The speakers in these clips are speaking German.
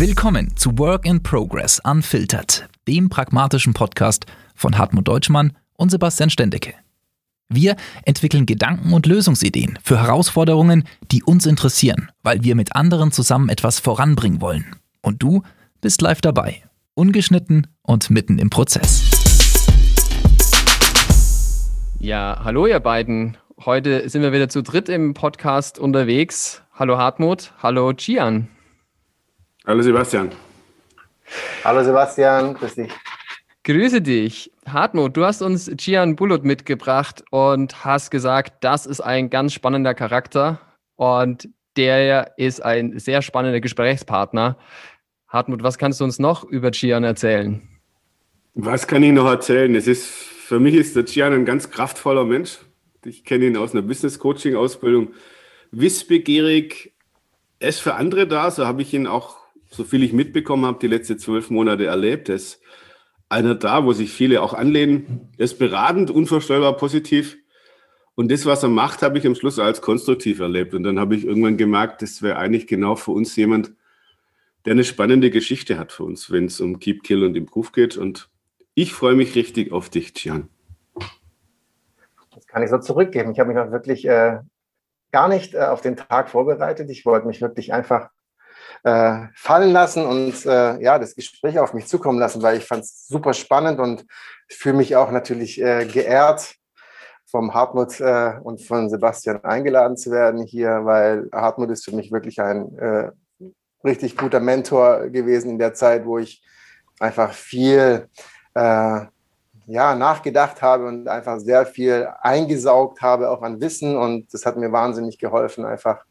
Willkommen zu Work in Progress Unfiltered, dem pragmatischen Podcast von Hartmut Deutschmann und Sebastian Stendecke. Wir entwickeln Gedanken und Lösungsideen für Herausforderungen, die uns interessieren, weil wir mit anderen zusammen etwas voranbringen wollen. Und du bist live dabei, ungeschnitten und mitten im Prozess. Ja, hallo ihr beiden. Heute sind wir wieder zu dritt im Podcast unterwegs. Hallo Hartmut, hallo Gian. Hallo Sebastian. Hallo Sebastian, grüß dich. Grüße dich. Hartmut, du hast uns Gian Bulut mitgebracht und hast gesagt, das ist ein ganz spannender Charakter und der ist ein sehr spannender Gesprächspartner. Hartmut, was kannst du uns noch über Gian erzählen? Was kann ich noch erzählen? Es ist, für mich ist der Gian ein ganz kraftvoller Mensch. Ich kenne ihn aus einer Business Coaching Ausbildung. Wissbegierig, er ist für andere da, so habe ich ihn auch, so viel ich mitbekommen habe, die letzten zwölf Monate erlebt. Er ist einer da, wo sich viele auch anlehnen. Er ist beratend, unvorstellbar positiv. Und das, was er macht, habe ich am Schluss als konstruktiv erlebt. Und dann habe ich irgendwann gemerkt, das wäre eigentlich genau für uns jemand, der eine spannende Geschichte hat für uns, wenn es um Keep, Kill und Improve geht. Und ich freue mich richtig auf dich, Gian. Das kann ich so zurückgeben. Ich habe mich auch wirklich äh, gar nicht äh, auf den Tag vorbereitet. Ich wollte mich wirklich einfach äh, fallen lassen und äh, ja, das Gespräch auf mich zukommen lassen, weil ich fand es super spannend und fühle mich auch natürlich äh, geehrt, vom Hartmut äh, und von Sebastian eingeladen zu werden hier, weil Hartmut ist für mich wirklich ein äh, richtig guter Mentor gewesen in der Zeit, wo ich einfach viel äh, ja, nachgedacht habe und einfach sehr viel eingesaugt habe, auch an Wissen. Und das hat mir wahnsinnig geholfen, einfach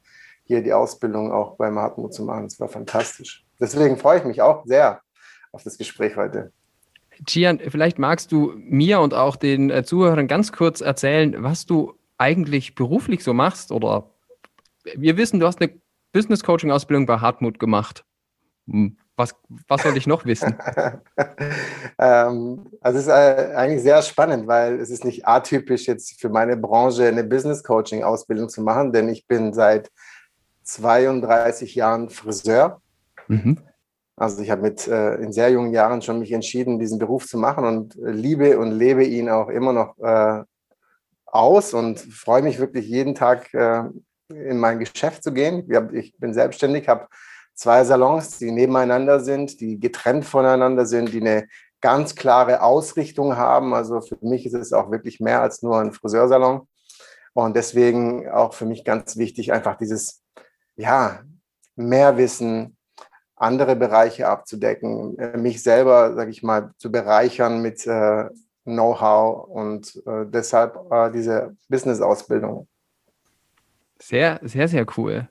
hier die Ausbildung auch beim Hartmut zu machen. Das war fantastisch. Deswegen freue ich mich auch sehr auf das Gespräch heute. Gian, vielleicht magst du mir und auch den äh, Zuhörern ganz kurz erzählen, was du eigentlich beruflich so machst. Oder wir wissen, du hast eine Business Coaching Ausbildung bei Hartmut gemacht. Hm, was, was soll ich noch wissen? ähm, also es ist äh, eigentlich sehr spannend, weil es ist nicht atypisch jetzt für meine Branche eine Business Coaching Ausbildung zu machen, denn ich bin seit 32 Jahren Friseur. Mhm. Also ich habe mit äh, in sehr jungen Jahren schon mich entschieden, diesen Beruf zu machen und liebe und lebe ihn auch immer noch äh, aus und freue mich wirklich jeden Tag äh, in mein Geschäft zu gehen. Ich bin selbstständig, habe zwei Salons, die nebeneinander sind, die getrennt voneinander sind, die eine ganz klare Ausrichtung haben. Also für mich ist es auch wirklich mehr als nur ein Friseursalon. Und deswegen auch für mich ganz wichtig, einfach dieses ja, mehr Wissen, andere Bereiche abzudecken, äh, mich selber, sage ich mal, zu bereichern mit äh, Know-how und äh, deshalb äh, diese Business-Ausbildung. Sehr, sehr, sehr cool.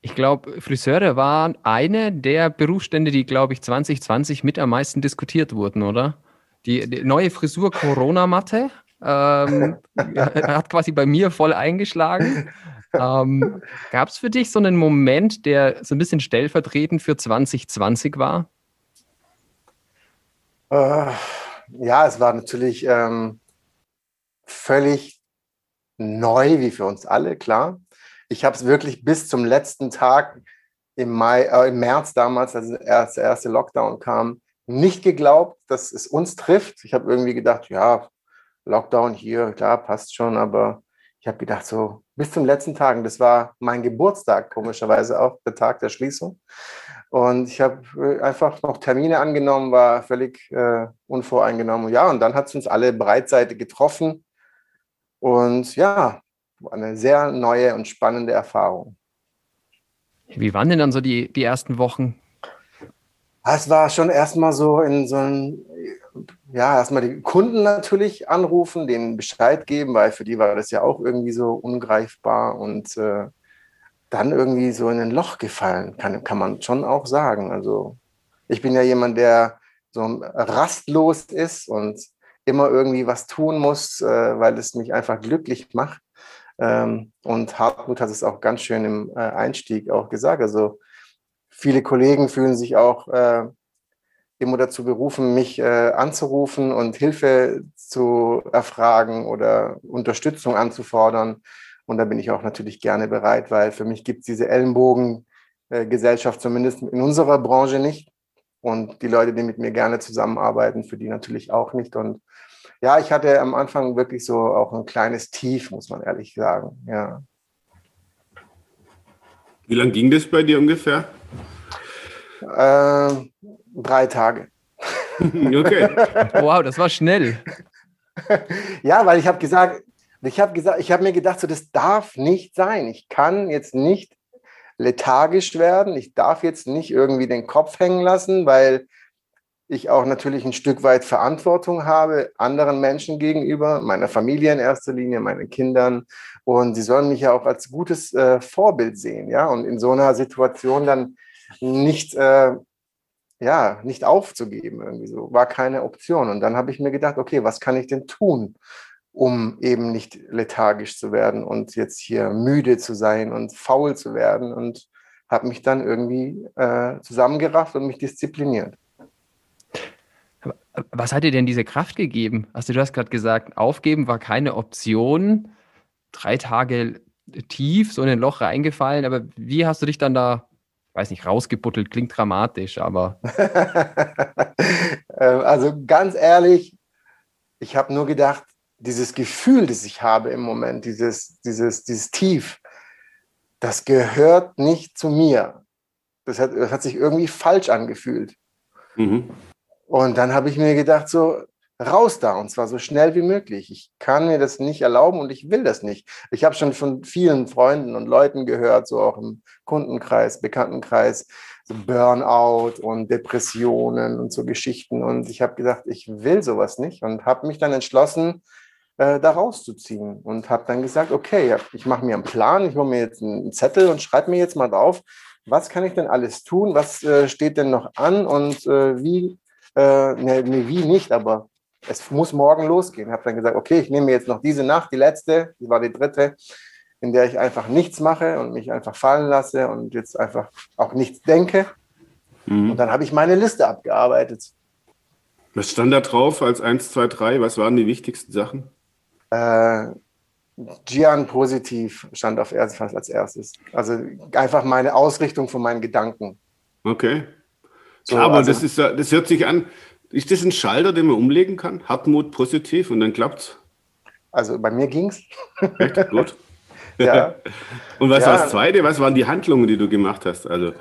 Ich glaube, Friseure waren eine der Berufsstände, die, glaube ich, 2020 mit am meisten diskutiert wurden, oder? Die, die neue Frisur Corona-Matte ähm, hat quasi bei mir voll eingeschlagen ähm, Gab es für dich so einen Moment, der so ein bisschen stellvertretend für 2020 war? Äh, ja, es war natürlich ähm, völlig neu, wie für uns alle, klar. Ich habe es wirklich bis zum letzten Tag im, Mai, äh, im März damals, als der erste Lockdown kam, nicht geglaubt, dass es uns trifft. Ich habe irgendwie gedacht, ja, Lockdown hier, klar, passt schon, aber ich habe gedacht, so bis zum letzten Tag, das war mein Geburtstag, komischerweise auch, der Tag der Schließung. Und ich habe äh, einfach noch Termine angenommen, war völlig äh, unvoreingenommen. Ja, und dann hat es uns alle breitseitig getroffen. Und ja, eine sehr neue und spannende Erfahrung. Wie waren denn dann so die, die ersten Wochen? Es war schon erstmal so in so einem ja, erstmal die Kunden natürlich anrufen, denen Bescheid geben, weil für die war das ja auch irgendwie so ungreifbar und äh, dann irgendwie so in ein Loch gefallen, kann, kann man schon auch sagen. Also ich bin ja jemand, der so rastlos ist und immer irgendwie was tun muss, äh, weil es mich einfach glücklich macht. Ähm, und Hartmut hat es auch ganz schön im äh, Einstieg auch gesagt. Also viele Kollegen fühlen sich auch äh, immer dazu berufen, mich äh, anzurufen und Hilfe zu erfragen oder Unterstützung anzufordern. Und da bin ich auch natürlich gerne bereit, weil für mich gibt es diese Ellenbogen äh, zumindest in unserer Branche nicht. Und die Leute, die mit mir gerne zusammenarbeiten, für die natürlich auch nicht. Und ja, ich hatte am Anfang wirklich so auch ein kleines Tief, muss man ehrlich sagen. Ja. Wie lange ging das bei dir ungefähr? Äh, drei Tage. okay. Wow, das war schnell. ja, weil ich habe gesagt, ich habe gesagt, ich habe mir gedacht, so das darf nicht sein. Ich kann jetzt nicht lethargisch werden. Ich darf jetzt nicht irgendwie den Kopf hängen lassen, weil ich auch natürlich ein Stück weit Verantwortung habe anderen Menschen gegenüber, meiner Familie in erster Linie, meinen Kindern. Und sie sollen mich ja auch als gutes äh, Vorbild sehen, ja. Und in so einer Situation dann nicht, äh, ja, nicht aufzugeben, irgendwie so, war keine Option. Und dann habe ich mir gedacht, okay, was kann ich denn tun, um eben nicht lethargisch zu werden und jetzt hier müde zu sein und faul zu werden und habe mich dann irgendwie äh, zusammengerafft und mich diszipliniert. Was hat dir denn diese Kraft gegeben? Also du hast gerade gesagt, aufgeben war keine Option. Drei Tage tief, so in ein Loch reingefallen. Aber wie hast du dich dann da, weiß nicht, rausgebuttelt? Klingt dramatisch, aber. Ähm, also ganz ehrlich, ich habe nur gedacht, dieses Gefühl, das ich habe im Moment, dieses, dieses, dieses Tief, das gehört nicht zu mir. Das hat, das hat sich irgendwie falsch angefühlt. Mhm. Und dann habe ich mir gedacht, so raus da und zwar so schnell wie möglich. Ich kann mir das nicht erlauben und ich will das nicht. Ich habe schon von vielen Freunden und Leuten gehört, so auch im Kundenkreis, Bekanntenkreis, so Burnout und Depressionen und so Geschichten. Und ich habe gedacht, ich will sowas nicht und habe mich dann entschlossen, äh, da rauszuziehen und habe dann gesagt, okay, ich mache mir einen Plan, ich mache mir jetzt einen Zettel und schreibe mir jetzt mal drauf, was kann ich denn alles tun, was äh, steht denn noch an und äh, wie nee, nee, wie nicht, aber es muss morgen losgehen. Ich habe dann gesagt, okay, ich nehme jetzt noch diese Nacht, die letzte, die war die dritte, in der ich einfach nichts mache und mich einfach fallen lasse und jetzt einfach auch nichts denke. Mhm. Und dann habe ich meine Liste abgearbeitet. Was stand da drauf als 1, 2, 3? Was waren die wichtigsten Sachen? Äh, Gian positiv stand auf erst, als erstes. Also einfach meine Ausrichtung von meinen Gedanken. Okay. So, aber also, das, ist, das hört sich an. Ist das ein Schalter, den man umlegen kann? Hartmut positiv und dann klappt's? Also bei mir ging's. Echt? Gut. Ja. Und was ja. war das Zweite? Was waren die Handlungen, die du gemacht hast? Also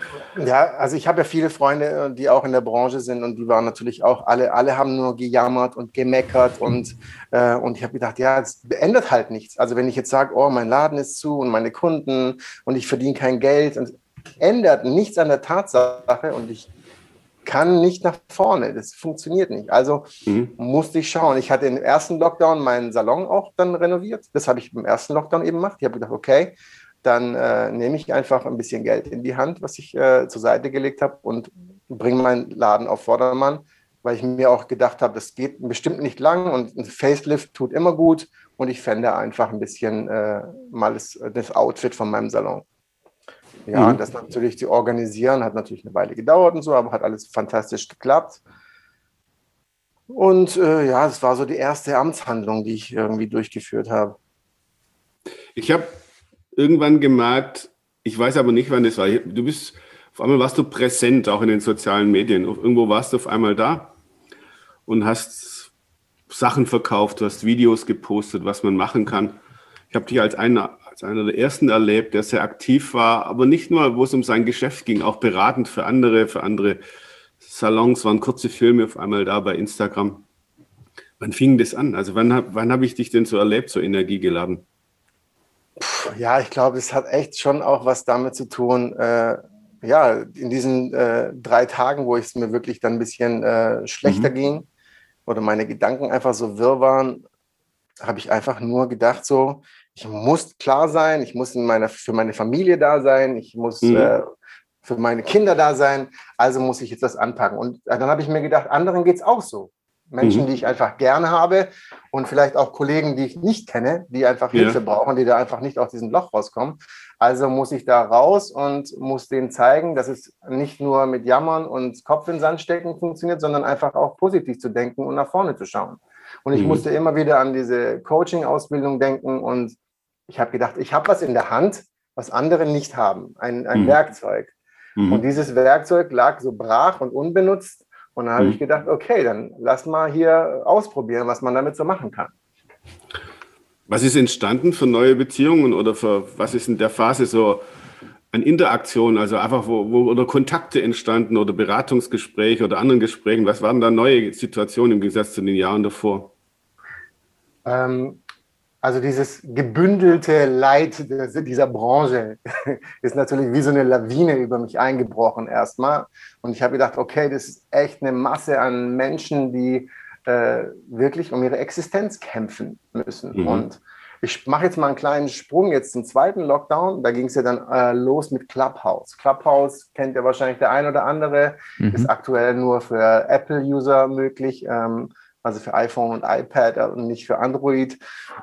ja, also ich habe ja viele Freunde, die auch in der Branche sind und die waren natürlich auch alle, alle haben nur gejammert und gemeckert und, äh, und ich habe gedacht, ja, es ändert halt nichts. Also wenn ich jetzt sage, oh, mein Laden ist zu und meine Kunden und ich verdiene kein Geld und ändert nichts an der Tatsache und ich kann nicht nach vorne. Das funktioniert nicht. Also mhm. musste ich schauen. Ich hatte im ersten Lockdown meinen Salon auch dann renoviert. Das habe ich im ersten Lockdown eben gemacht. Ich habe gedacht, okay, dann äh, nehme ich einfach ein bisschen Geld in die Hand, was ich äh, zur Seite gelegt habe und bringe meinen Laden auf Vordermann, weil ich mir auch gedacht habe, das geht bestimmt nicht lang und ein Facelift tut immer gut und ich fände einfach ein bisschen äh, mal das, das Outfit von meinem Salon. Ja, mhm. das natürlich zu organisieren hat natürlich eine Weile gedauert und so, aber hat alles fantastisch geklappt. Und äh, ja, das war so die erste Amtshandlung, die ich irgendwie durchgeführt habe. Ich habe irgendwann gemerkt, ich weiß aber nicht, wann das war. Du bist, auf einmal warst du präsent, auch in den sozialen Medien. Irgendwo warst du auf einmal da und hast Sachen verkauft, du hast Videos gepostet, was man machen kann. Ich habe dich als einer als einer der ersten erlebt, der sehr aktiv war, aber nicht nur, wo es um sein Geschäft ging, auch beratend für andere, für andere Salons, waren kurze Filme auf einmal da bei Instagram. Wann fing das an? Also wann, wann habe ich dich denn so erlebt, so energiegeladen? Ja, ich glaube, es hat echt schon auch was damit zu tun, äh, ja, in diesen äh, drei Tagen, wo es mir wirklich dann ein bisschen äh, schlechter mhm. ging oder meine Gedanken einfach so wirr waren, habe ich einfach nur gedacht, so, ich muss klar sein, ich muss in meiner, für meine Familie da sein, ich muss mhm. äh, für meine Kinder da sein, also muss ich jetzt das anpacken. Und dann habe ich mir gedacht, anderen geht es auch so. Menschen, mhm. die ich einfach gerne habe und vielleicht auch Kollegen, die ich nicht kenne, die einfach ja. Hilfe brauchen, die da einfach nicht aus diesem Loch rauskommen. Also muss ich da raus und muss denen zeigen, dass es nicht nur mit Jammern und Kopf in den Sand stecken funktioniert, sondern einfach auch positiv zu denken und nach vorne zu schauen. Und ich mhm. musste immer wieder an diese Coaching-Ausbildung denken und ich habe gedacht, ich habe was in der Hand, was andere nicht haben, ein, ein mhm. Werkzeug. Mhm. Und dieses Werkzeug lag so brach und unbenutzt. Und dann habe mhm. ich gedacht, okay, dann lass mal hier ausprobieren, was man damit so machen kann. Was ist entstanden für neue Beziehungen oder für was ist in der Phase so an Interaktion, also einfach wo, wo oder Kontakte entstanden oder Beratungsgespräche oder anderen Gesprächen? Was waren da neue Situationen im Gegensatz zu den Jahren davor? Ähm, also dieses gebündelte Leid dieser Branche ist natürlich wie so eine Lawine über mich eingebrochen erstmal. Und ich habe gedacht, okay, das ist echt eine Masse an Menschen, die äh, wirklich um ihre Existenz kämpfen müssen. Mhm. Und ich mache jetzt mal einen kleinen Sprung jetzt zum zweiten Lockdown. Da ging es ja dann äh, los mit Clubhouse. Clubhouse kennt ja wahrscheinlich der ein oder andere, mhm. ist aktuell nur für Apple-User möglich. Ähm, also für iPhone und iPad und nicht für Android.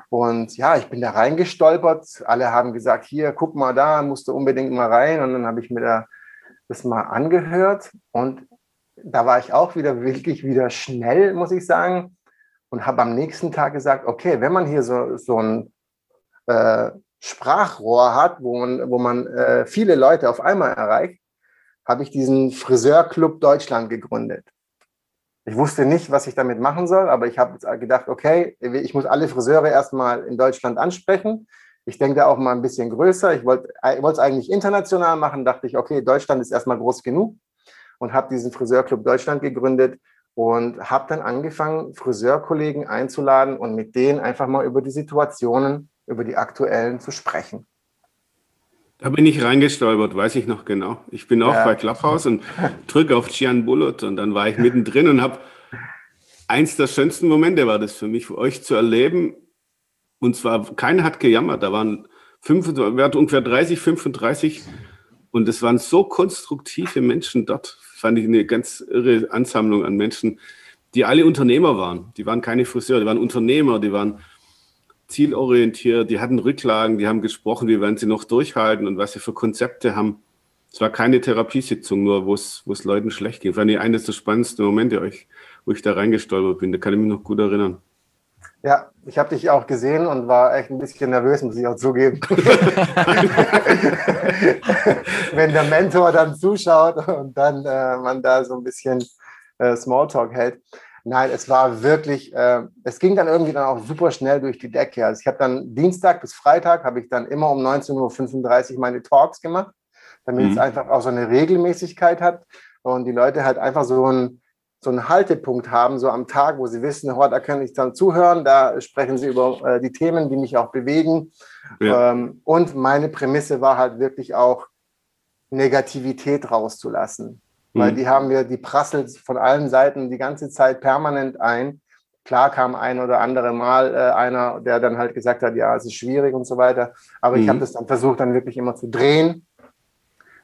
Und ja, ich bin da reingestolpert. Alle haben gesagt, hier, guck mal da, musst du unbedingt mal rein. Und dann habe ich mir da das mal angehört. Und da war ich auch wieder wirklich wieder schnell, muss ich sagen. Und habe am nächsten Tag gesagt, okay, wenn man hier so, so ein äh, Sprachrohr hat, wo man, wo man äh, viele Leute auf einmal erreicht, habe ich diesen Friseurclub Deutschland gegründet. Ich wusste nicht, was ich damit machen soll, aber ich habe gedacht, okay, ich muss alle Friseure erstmal in Deutschland ansprechen. Ich denke da auch mal ein bisschen größer. Ich wollte es eigentlich international machen, dachte ich, okay, Deutschland ist erstmal groß genug und habe diesen Friseurclub Deutschland gegründet und habe dann angefangen, Friseurkollegen einzuladen und mit denen einfach mal über die Situationen, über die aktuellen zu sprechen. Da bin ich reingestolpert, weiß ich noch genau. Ich bin auch ja. bei Clubhouse und drücke auf Gian Bullet und dann war ich mittendrin und habe eins der schönsten Momente war das für mich, für euch zu erleben. Und zwar, keiner hat gejammert. Da waren fünf, ungefähr 30, 35 und es waren so konstruktive Menschen dort. Fand ich eine ganz irre Ansammlung an Menschen, die alle Unternehmer waren. Die waren keine Friseure, die waren Unternehmer, die waren zielorientiert, die hatten Rücklagen, die haben gesprochen, wie werden sie noch durchhalten und was sie für Konzepte haben. Es war keine Therapiesitzung, nur wo es, Leuten schlecht ging. Das war eines der spannendsten Momente, wo ich da reingestolpert bin. Da kann ich mich noch gut erinnern. Ja, ich habe dich auch gesehen und war echt ein bisschen nervös, muss ich auch zugeben. Wenn der Mentor dann zuschaut und dann äh, man da so ein bisschen äh, Smalltalk hält. Nein, es war wirklich, äh, es ging dann irgendwie dann auch super schnell durch die Decke. Also ich habe dann Dienstag bis Freitag habe ich dann immer um 19.35 Uhr meine Talks gemacht, damit mhm. es einfach auch so eine Regelmäßigkeit hat und die Leute halt einfach so ein so einen Haltepunkt haben, so am Tag, wo sie wissen, oh, da kann ich dann zuhören, da sprechen sie über äh, die Themen, die mich auch bewegen. Ja. Ähm, und meine Prämisse war halt wirklich auch, Negativität rauszulassen. Weil mhm. die haben wir, die prasselt von allen Seiten die ganze Zeit permanent ein. Klar kam ein oder andere Mal äh, einer, der dann halt gesagt hat, ja, es ist schwierig und so weiter. Aber mhm. ich habe das dann versucht, dann wirklich immer zu drehen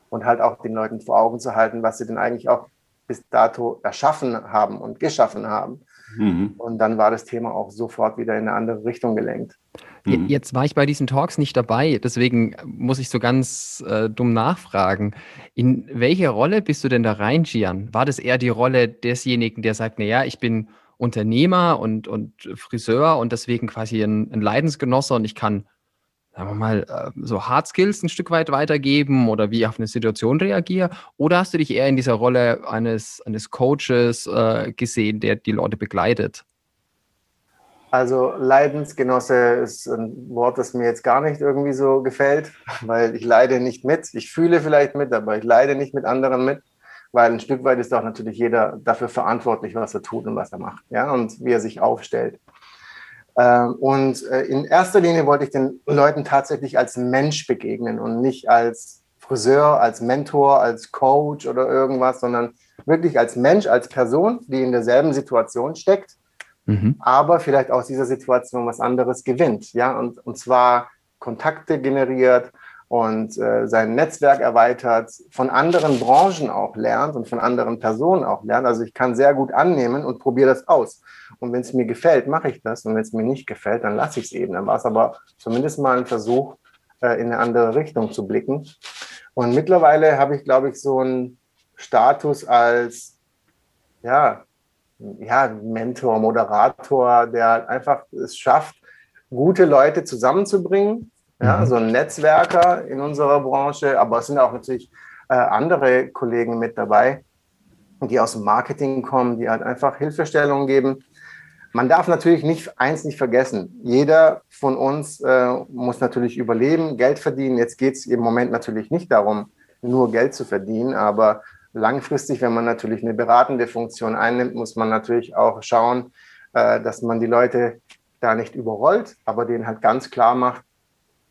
und halt auch den Leuten vor Augen zu halten, was sie denn eigentlich auch bis dato erschaffen haben und geschaffen haben. Mhm. Und dann war das Thema auch sofort wieder in eine andere Richtung gelenkt. Mhm. Jetzt war ich bei diesen Talks nicht dabei, deswegen muss ich so ganz äh, dumm nachfragen. In welche Rolle bist du denn da rein, Gian? War das eher die Rolle desjenigen, der sagt, naja, ich bin Unternehmer und, und Friseur und deswegen quasi ein, ein Leidensgenosse und ich kann sagen wir mal, äh, so Hard Skills ein Stück weit weitergeben oder wie ich auf eine Situation reagiere? Oder hast du dich eher in dieser Rolle eines, eines Coaches äh, gesehen, der die Leute begleitet? Also Leidensgenosse ist ein Wort, das mir jetzt gar nicht irgendwie so gefällt, weil ich leide nicht mit. Ich fühle vielleicht mit, aber ich leide nicht mit anderen mit, weil ein Stück weit ist auch natürlich jeder dafür verantwortlich, was er tut und was er macht, ja, und wie er sich aufstellt. Ähm, und äh, in erster Linie wollte ich den Leuten tatsächlich als Mensch begegnen und nicht als Friseur, als Mentor, als Coach oder irgendwas, sondern wirklich als Mensch, als Person, die in derselben Situation steckt, mhm. aber vielleicht aus dieser Situation was anderes gewinnt. Ja, und, und zwar Kontakte generiert und äh, sein Netzwerk erweitert, von anderen Branchen auch lernt und von anderen Personen auch lernt. Also ich kann sehr gut annehmen und probiere das aus. Und wenn es mir gefällt, mache ich das. Und wenn es mir nicht gefällt, dann lasse ich es eben. Dann war es aber zumindest mal ein Versuch, äh, in eine andere Richtung zu blicken. Und mittlerweile habe ich, glaube ich, so einen Status als, ja, ja, Mentor, Moderator, der einfach es schafft, gute Leute zusammenzubringen. Ja, mhm. so ein Netzwerker in unserer Branche, aber es sind auch natürlich äh, andere Kollegen mit dabei, die aus dem Marketing kommen, die halt einfach Hilfestellungen geben. Man darf natürlich nicht eins nicht vergessen. Jeder von uns äh, muss natürlich überleben, Geld verdienen. Jetzt geht es im Moment natürlich nicht darum, nur Geld zu verdienen, aber langfristig, wenn man natürlich eine beratende Funktion einnimmt, muss man natürlich auch schauen, äh, dass man die Leute da nicht überrollt, aber denen halt ganz klar macht,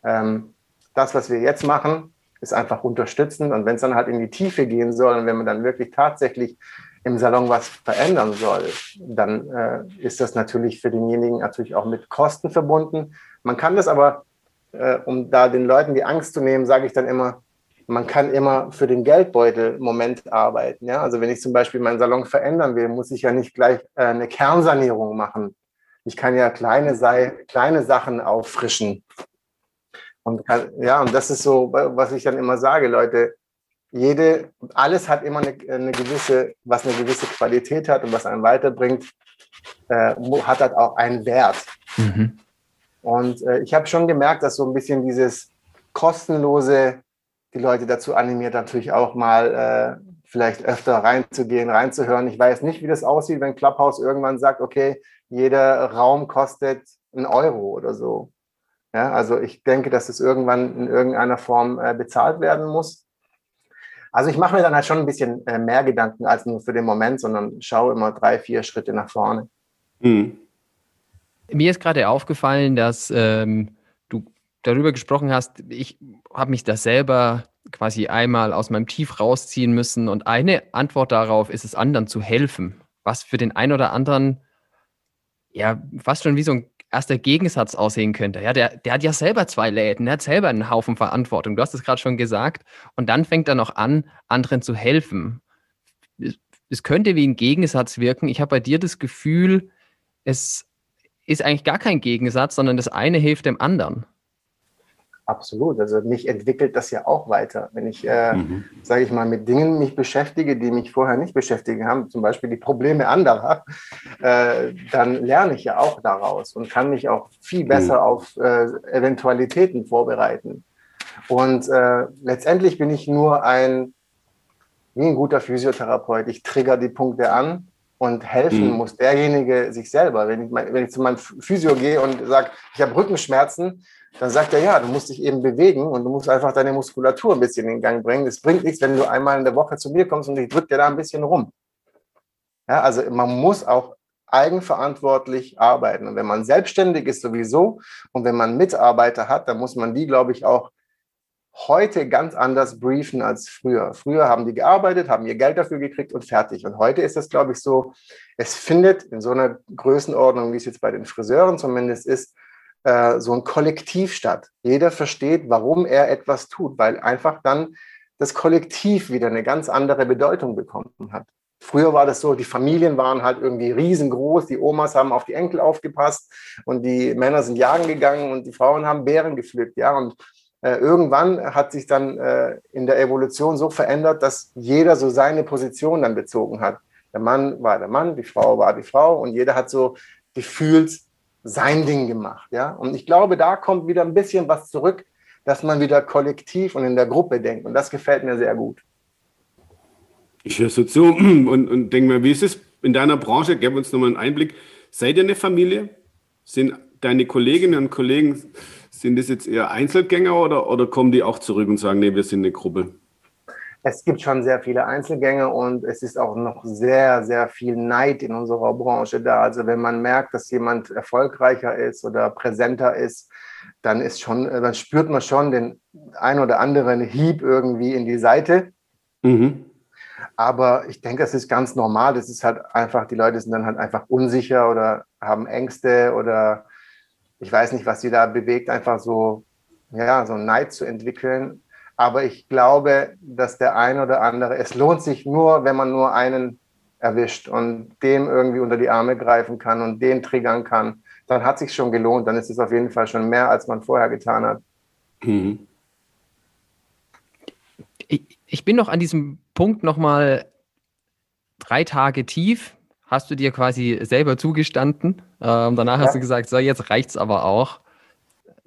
ähm, das, was wir jetzt machen, ist einfach unterstützend. Und wenn es dann halt in die Tiefe gehen soll und wenn man dann wirklich tatsächlich im Salon was verändern soll, dann äh, ist das natürlich für denjenigen natürlich auch mit Kosten verbunden. Man kann das aber, äh, um da den Leuten die Angst zu nehmen, sage ich dann immer, man kann immer für den Geldbeutel Moment arbeiten. Ja? Also wenn ich zum Beispiel meinen Salon verändern will, muss ich ja nicht gleich äh, eine Kernsanierung machen. Ich kann ja kleine, kleine Sachen auffrischen. Und kann, ja, und das ist so, was ich dann immer sage, Leute, jede, alles hat immer eine, eine gewisse, was eine gewisse Qualität hat und was einen weiterbringt, äh, hat halt auch einen Wert. Mhm. Und äh, ich habe schon gemerkt, dass so ein bisschen dieses kostenlose die Leute dazu animiert, natürlich auch mal äh, vielleicht öfter reinzugehen, reinzuhören. Ich weiß nicht, wie das aussieht, wenn Clubhouse irgendwann sagt, okay, jeder Raum kostet einen Euro oder so. Ja, also ich denke, dass es irgendwann in irgendeiner Form äh, bezahlt werden muss. Also ich mache mir dann halt schon ein bisschen äh, mehr Gedanken als nur für den Moment, sondern schaue immer drei, vier Schritte nach vorne. Mhm. Mir ist gerade aufgefallen, dass ähm, du darüber gesprochen hast, ich habe mich da selber quasi einmal aus meinem Tief rausziehen müssen und eine Antwort darauf ist es, anderen zu helfen, was für den einen oder anderen ja fast schon wie so ein erster Gegensatz aussehen könnte. Ja, der, der hat ja selber zwei Läden, der hat selber einen Haufen Verantwortung. Du hast es gerade schon gesagt. Und dann fängt er noch an, anderen zu helfen. Es könnte wie ein Gegensatz wirken. Ich habe bei dir das Gefühl, es ist eigentlich gar kein Gegensatz, sondern das eine hilft dem anderen. Absolut. Also mich entwickelt das ja auch weiter. Wenn ich, äh, mhm. sage ich mal, mit Dingen mich beschäftige, die mich vorher nicht beschäftigt haben, zum Beispiel die Probleme anderer, äh, dann lerne ich ja auch daraus und kann mich auch viel besser mhm. auf äh, Eventualitäten vorbereiten. Und äh, letztendlich bin ich nur ein, wie ein guter Physiotherapeut. Ich trigger die Punkte an und helfen mhm. muss derjenige sich selber. Wenn ich, wenn ich zu meinem Physio gehe und sage, ich habe Rückenschmerzen, dann sagt er, ja, du musst dich eben bewegen und du musst einfach deine Muskulatur ein bisschen in Gang bringen. Es bringt nichts, wenn du einmal in der Woche zu mir kommst und ich drücke dir da ein bisschen rum. Ja, also man muss auch eigenverantwortlich arbeiten. Und wenn man selbstständig ist sowieso und wenn man Mitarbeiter hat, dann muss man die, glaube ich, auch heute ganz anders briefen als früher. Früher haben die gearbeitet, haben ihr Geld dafür gekriegt und fertig. Und heute ist es, glaube ich, so, es findet in so einer Größenordnung, wie es jetzt bei den Friseuren zumindest ist, äh, so ein Kollektiv statt. Jeder versteht, warum er etwas tut, weil einfach dann das Kollektiv wieder eine ganz andere Bedeutung bekommen hat. Früher war das so, die Familien waren halt irgendwie riesengroß, die Omas haben auf die Enkel aufgepasst und die Männer sind jagen gegangen und die Frauen haben Beeren gepflückt, ja, und äh, irgendwann hat sich dann äh, in der Evolution so verändert, dass jeder so seine Position dann bezogen hat. Der Mann war der Mann, die Frau war die Frau und jeder hat so gefühlt sein Ding gemacht. Ja? Und ich glaube, da kommt wieder ein bisschen was zurück, dass man wieder kollektiv und in der Gruppe denkt. Und das gefällt mir sehr gut. Ich höre so zu und, und denke mir, wie ist es in deiner Branche? Gib uns nochmal einen Einblick. Seid ihr eine Familie? Sind deine Kolleginnen und Kollegen, sind das jetzt eher Einzelgänger oder, oder kommen die auch zurück und sagen, nee, wir sind eine Gruppe? es gibt schon sehr viele Einzelgänge und es ist auch noch sehr, sehr viel Neid in unserer Branche da. Also wenn man merkt, dass jemand erfolgreicher ist oder präsenter ist, dann ist schon, dann spürt man schon den ein oder anderen Hieb irgendwie in die Seite. Mhm. Aber ich denke, das ist ganz normal. Das ist halt einfach, die Leute sind dann halt einfach unsicher oder haben Ängste oder ich weiß nicht, was sie da bewegt, einfach so, ja, so Neid zu entwickeln. Aber ich glaube, dass der ein oder andere, es lohnt sich nur, wenn man nur einen erwischt und dem irgendwie unter die Arme greifen kann und den triggern kann, dann hat sich schon gelohnt. Dann ist es auf jeden Fall schon mehr, als man vorher getan hat. Mhm. Ich, ich bin noch an diesem Punkt nochmal drei Tage tief. Hast du dir quasi selber zugestanden? Ähm, danach ja. hast du gesagt, so jetzt reicht's aber auch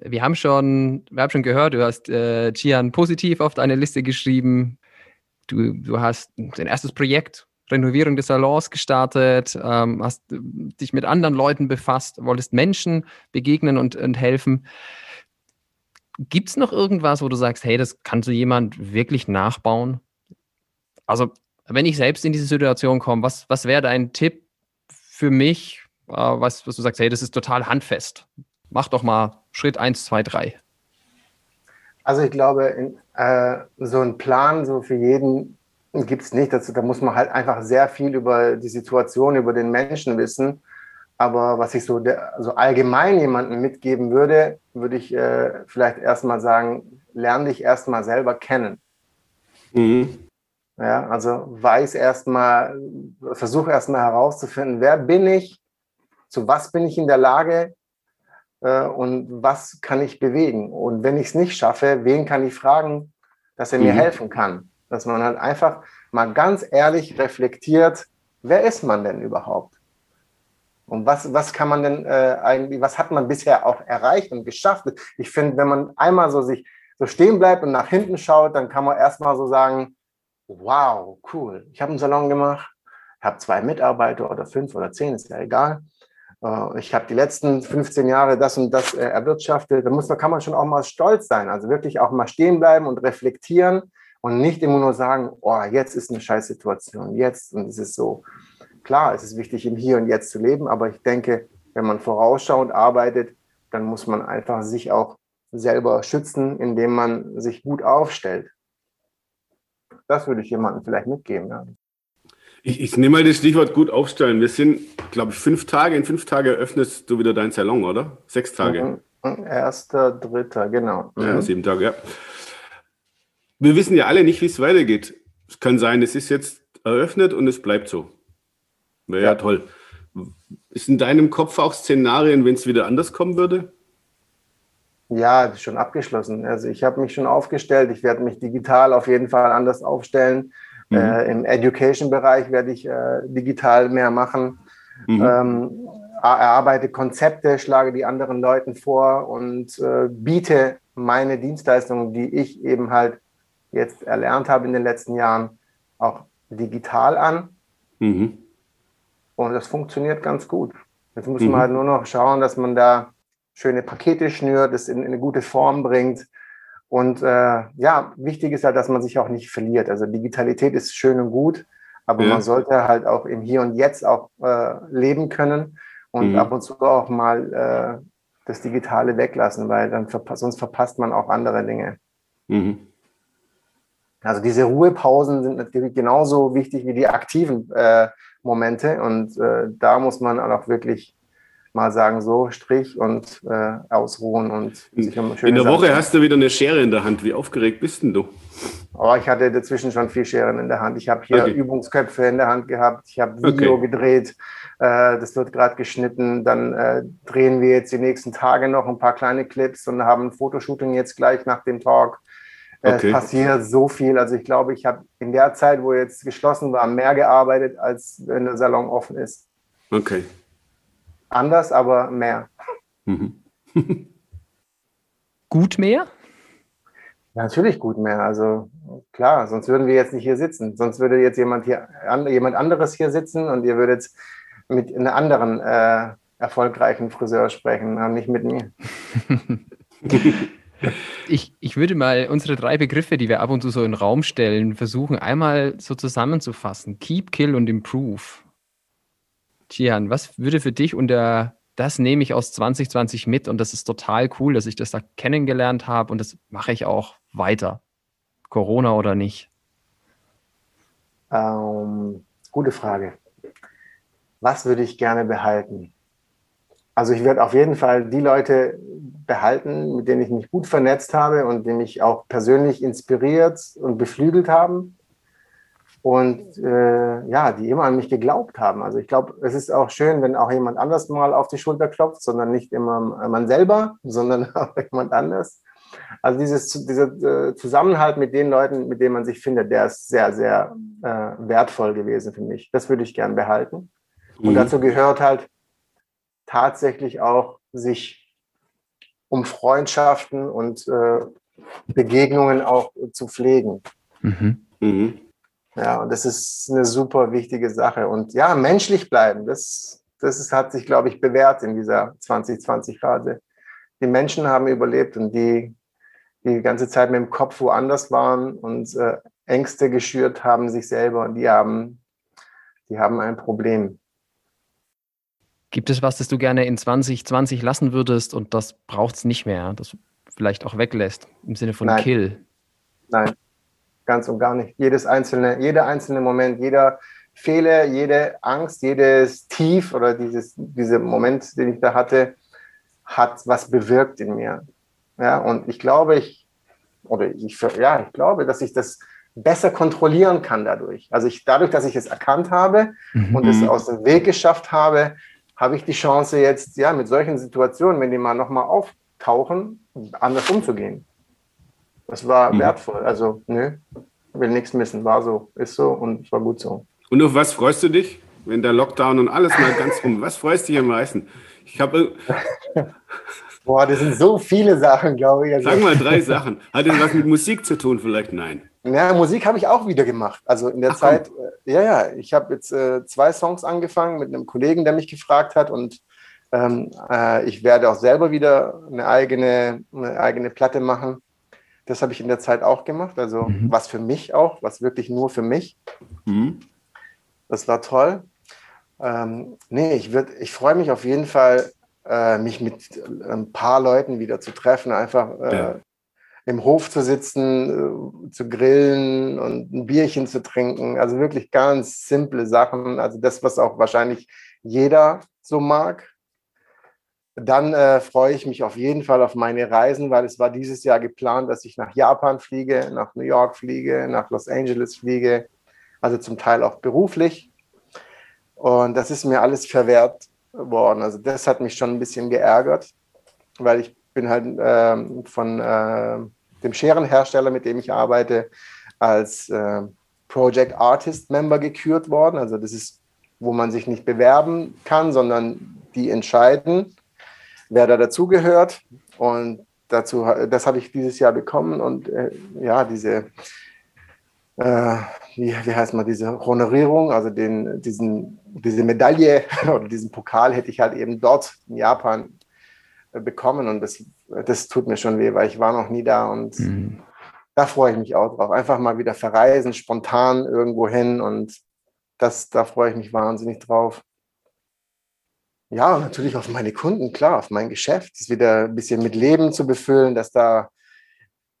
wir haben schon, wir haben schon gehört, du hast äh, Gian positiv auf deine Liste geschrieben. du, du hast dein erstes Projekt, Renovierung des Salons gestartet, ähm, hast dich mit anderen Leuten befasst, wolltest Menschen begegnen und, und helfen. Gibt es noch irgendwas, wo du sagst, hey, das kann so jemand wirklich nachbauen? Also, wenn ich selbst in diese Situation komme, was, was wäre dein Tipp für mich, äh, was, was du sagst, hey, das ist total handfest? Mach doch mal Schritt 1, 2, 3. Also ich glaube, in, äh, so ein Plan so für jeden gibt es nicht. Das, da muss man halt einfach sehr viel über die Situation, über den Menschen wissen. Aber was ich so der, also allgemein jemandem mitgeben würde, würde ich äh, vielleicht erstmal sagen, lerne dich erstmal selber kennen. Mhm. Ja, also weiß erstmal, versuche erstmal herauszufinden, wer bin ich, zu was bin ich in der Lage äh, und was kann ich bewegen. Und wenn ich es nicht schaffe, wen kann ich fragen, dass er mir mhm. helfen kann. Dass man halt einfach mal ganz ehrlich reflektiert, wer ist man denn überhaupt? Und was, was kann man denn äh, eigentlich, was hat man bisher auch erreicht und geschafft? Ich finde, wenn man einmal so sich so stehen bleibt und nach hinten schaut, dann kann man erstmal so sagen, wow, cool, ich habe einen Salon gemacht, habe zwei Mitarbeiter oder fünf oder zehn, ist ja egal. Äh, ich habe die letzten 15 Jahre das und das äh, erwirtschaftet. Da muss, da kann man schon auch mal stolz sein. Also wirklich auch mal stehen bleiben und reflektieren und nicht immer nur sagen, oh, jetzt ist eine Scheißsituation, jetzt und es ist so. Klar, es ist wichtig, im Hier und Jetzt zu leben, aber ich denke, wenn man vorausschauend arbeitet, dann muss man einfach sich auch selber schützen, indem man sich gut aufstellt. Das würde ich jemandem vielleicht mitgeben. Ja. Ich, ich nehme mal das Stichwort gut aufstellen. Wir sind, glaube ich, fünf Tage. In fünf Tagen öffnest du wieder deinen Salon, oder? Sechs Tage. Mhm. Erster, dritter, genau. Mhm. Ja, sieben Tage, ja. Wir wissen ja alle nicht, wie es weitergeht. Es kann sein, es ist jetzt eröffnet und es bleibt so. Wäre ja. ja toll. Ist in deinem Kopf auch Szenarien, wenn es wieder anders kommen würde? Ja, schon abgeschlossen. Also ich habe mich schon aufgestellt. Ich werde mich digital auf jeden Fall anders aufstellen. Mhm. Äh, Im Education-Bereich werde ich äh, digital mehr machen. Mhm. Ähm, erarbeite Konzepte, schlage die anderen Leuten vor und äh, biete meine Dienstleistungen, die ich eben halt jetzt erlernt habe in den letzten Jahren, auch digital an. Mhm. Und das funktioniert ganz gut. Jetzt muss mhm. man halt nur noch schauen, dass man da schöne Pakete schnürt, das in, in eine gute Form bringt. Und äh, ja, wichtig ist halt, dass man sich auch nicht verliert. Also Digitalität ist schön und gut, aber ja. man sollte halt auch im Hier und Jetzt auch äh, leben können und mhm. ab und zu auch mal äh, das Digitale weglassen, weil dann verpa sonst verpasst man auch andere Dinge. Mhm. Also diese Ruhepausen sind natürlich genauso wichtig wie die aktiven äh, Momente. Und äh, da muss man auch wirklich mal sagen, so Strich und äh, ausruhen und sich um schöne In der Woche Sachen. hast du wieder eine Schere in der Hand. Wie aufgeregt bist denn du? Oh, ich hatte dazwischen schon vier Scheren in der Hand. Ich habe hier okay. Übungsköpfe in der Hand gehabt. Ich habe Video okay. gedreht. Äh, das wird gerade geschnitten. Dann äh, drehen wir jetzt die nächsten Tage noch ein paar kleine Clips und haben ein Fotoshooting jetzt gleich nach dem Talk. Okay. Es passiert so viel. Also ich glaube, ich habe in der Zeit, wo jetzt geschlossen war, mehr gearbeitet, als wenn der Salon offen ist. Okay. Anders, aber mehr. Mhm. gut mehr? Ja, natürlich gut mehr. Also klar, sonst würden wir jetzt nicht hier sitzen. Sonst würde jetzt jemand hier jemand anderes hier sitzen und ihr würdet mit einem anderen äh, erfolgreichen Friseur sprechen, nicht mit mir. Ich, ich würde mal unsere drei Begriffe, die wir ab und zu so in den Raum stellen, versuchen einmal so zusammenzufassen. Keep, Kill und Improve. Tian, was würde für dich unter das nehme ich aus 2020 mit und das ist total cool, dass ich das da kennengelernt habe und das mache ich auch weiter. Corona oder nicht? Ähm, gute Frage. Was würde ich gerne behalten? Also ich werde auf jeden Fall die Leute behalten, mit denen ich mich gut vernetzt habe und die mich auch persönlich inspiriert und beflügelt haben und äh, ja, die immer an mich geglaubt haben. Also ich glaube, es ist auch schön, wenn auch jemand anders mal auf die Schulter klopft, sondern nicht immer man selber, sondern auch jemand anders. Also dieses, dieser äh, Zusammenhalt mit den Leuten, mit denen man sich findet, der ist sehr, sehr äh, wertvoll gewesen für mich. Das würde ich gern behalten. Und mhm. dazu gehört halt tatsächlich auch sich um Freundschaften und äh, Begegnungen auch zu pflegen. Mhm. Mhm. Ja, und das ist eine super wichtige Sache. Und ja, menschlich bleiben, das, das ist, hat sich, glaube ich, bewährt in dieser 2020-Phase. Die Menschen haben überlebt und die, die die ganze Zeit mit dem Kopf woanders waren und äh, Ängste geschürt haben sich selber und die haben, die haben ein Problem. Gibt es was, das du gerne in 2020 lassen würdest und das braucht es nicht mehr, das vielleicht auch weglässt, im Sinne von Nein. Kill? Nein, ganz und gar nicht. Jedes einzelne, jeder einzelne Moment, jeder Fehler, jede Angst, jedes Tief oder dieses, dieser Moment, den ich da hatte, hat was bewirkt in mir. Ja, und ich glaube, ich, oder ich, ja, ich glaube, dass ich das besser kontrollieren kann dadurch. Also ich, dadurch, dass ich es erkannt habe Mhm. und es aus dem Weg geschafft habe, habe ich die Chance jetzt, ja, mit solchen Situationen, wenn die mal nochmal auftauchen, anders umzugehen. Das war Mhm. wertvoll. Also, nö, will nichts missen. War so, ist so und war gut so. Und auf was freust du dich, wenn der Lockdown und alles mal ganz rum? Was freust du dich am meisten? Ich habe, Boah, das sind so viele Sachen, glaube ich. Also, sag mal drei Sachen. Hat das was mit Musik zu tun? Vielleicht nein. Ja, Musik habe ich auch wieder gemacht. Also in der Ach. Zeit, äh, ja, ja, ich habe jetzt äh, zwei Songs angefangen mit einem Kollegen, der mich gefragt hat und ähm, äh, ich werde auch selber wieder eine eigene, eine eigene Platte machen. Das habe ich in der Zeit auch gemacht. Also Mhm. was für mich auch, was wirklich nur für mich. Hm? Das war toll. Ähm, nee, ich, würd- ich freue mich auf jeden Fall, äh, mich mit äh, ein paar Leuten wieder zu treffen, einfach äh, Ja. im Hof zu sitzen, äh, zu grillen und ein Bierchen zu trinken. Also wirklich ganz simple Sachen. Also das, was auch wahrscheinlich jeder so mag. Dann äh, freue ich mich auf jeden Fall auf meine Reisen, weil es war dieses Jahr geplant, dass ich nach Japan fliege, nach New York fliege, nach Los Angeles fliege, also zum Teil auch beruflich. Und das ist mir alles verwehrt worden. Also das hat mich schon ein bisschen geärgert, weil ich bin halt ähm, von äh, dem Scherenhersteller, mit dem ich arbeite, als äh, Project Artist Member gekürt worden. Also das ist, wo man sich nicht bewerben kann, sondern die entscheiden, wer da dazugehört. Und dazu, das habe ich dieses Jahr bekommen. Und äh, ja, diese, äh, wie, wie heißt man, diese Honorierung, also den, diesen, diese Medaille oder diesen Pokal hätte ich halt eben dort in Japan äh, bekommen. Und das, das tut mir schon weh, weil ich war noch nie da und Mhm. da freue ich mich auch drauf. Einfach mal wieder verreisen, spontan irgendwo hin und das, da freue ich mich wahnsinnig drauf. Ja, natürlich auf meine Kunden, klar, auf mein Geschäft, das wieder ein bisschen mit Leben zu befüllen, dass da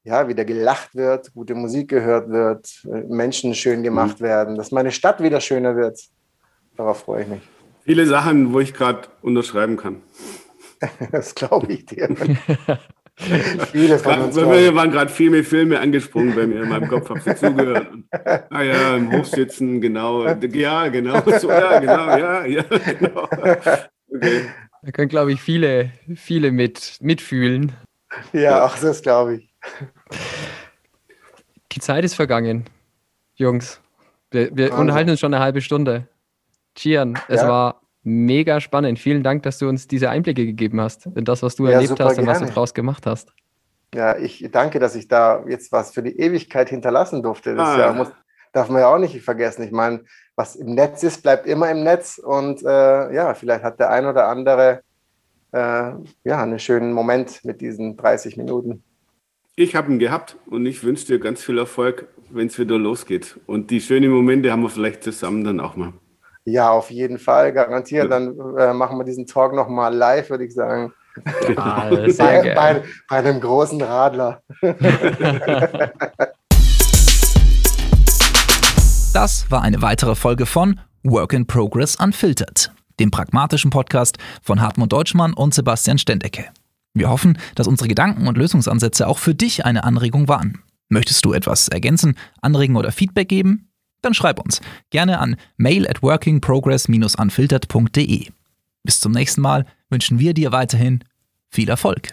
ja wieder gelacht wird, gute Musik gehört wird, äh, Menschen schön gemacht werden, dass meine Stadt wieder schöner wird. Darauf freue ich mich. Viele Sachen, wo ich gerade unterschreiben kann. Das glaube ich dir. Viele von Grad, uns. bei mir waren gerade viele Filme angesprungen bei mir in meinem Kopf, habe sie zugehört. Ah ja, im Hof sitzen, genau. Ja, genau. So, ja, genau. Ja, ja, genau. Okay. Da können, glaube ich, viele, viele mit, mitfühlen. Ja, auch das glaube ich. Die Zeit ist vergangen, Jungs. Wir, wir Wahnsinn. unterhalten uns schon eine halbe Stunde. Chian, es Ja. war mega spannend. Vielen Dank, dass du uns diese Einblicke gegeben hast in das, was du Ja, erlebt hast und was du draus gemacht hast. Ja, ich danke, dass ich da jetzt was für die Ewigkeit hinterlassen durfte. Das Ah. ja, muss, darf man ja auch nicht vergessen. Ich meine, was im Netz ist, bleibt immer im Netz. Und äh, ja, vielleicht hat der ein oder andere äh, ja, einen schönen Moment mit diesen 30 Minuten. Ich habe ihn gehabt und ich wünsche dir ganz viel Erfolg, wenn es wieder losgeht. Und die schönen Momente haben wir vielleicht zusammen dann auch mal. Ja, auf jeden Fall, garantiert. Dann äh, machen wir diesen Talk nochmal live, würde ich sagen. Ah, Bei, bei, bei einem großen Radler. Das war eine weitere Folge von Work in Progress Unfiltered, dem pragmatischen Podcast von Hartmut Deutschmann und Sebastian Stendecke. Wir hoffen, dass unsere Gedanken und Lösungsansätze auch für dich eine Anregung waren. Möchtest du etwas ergänzen, anregen oder Feedback geben? Dann schreib uns gerne an mail at workingprogress-unfiltered.de. Bis zum nächsten Mal wünschen wir dir weiterhin viel Erfolg.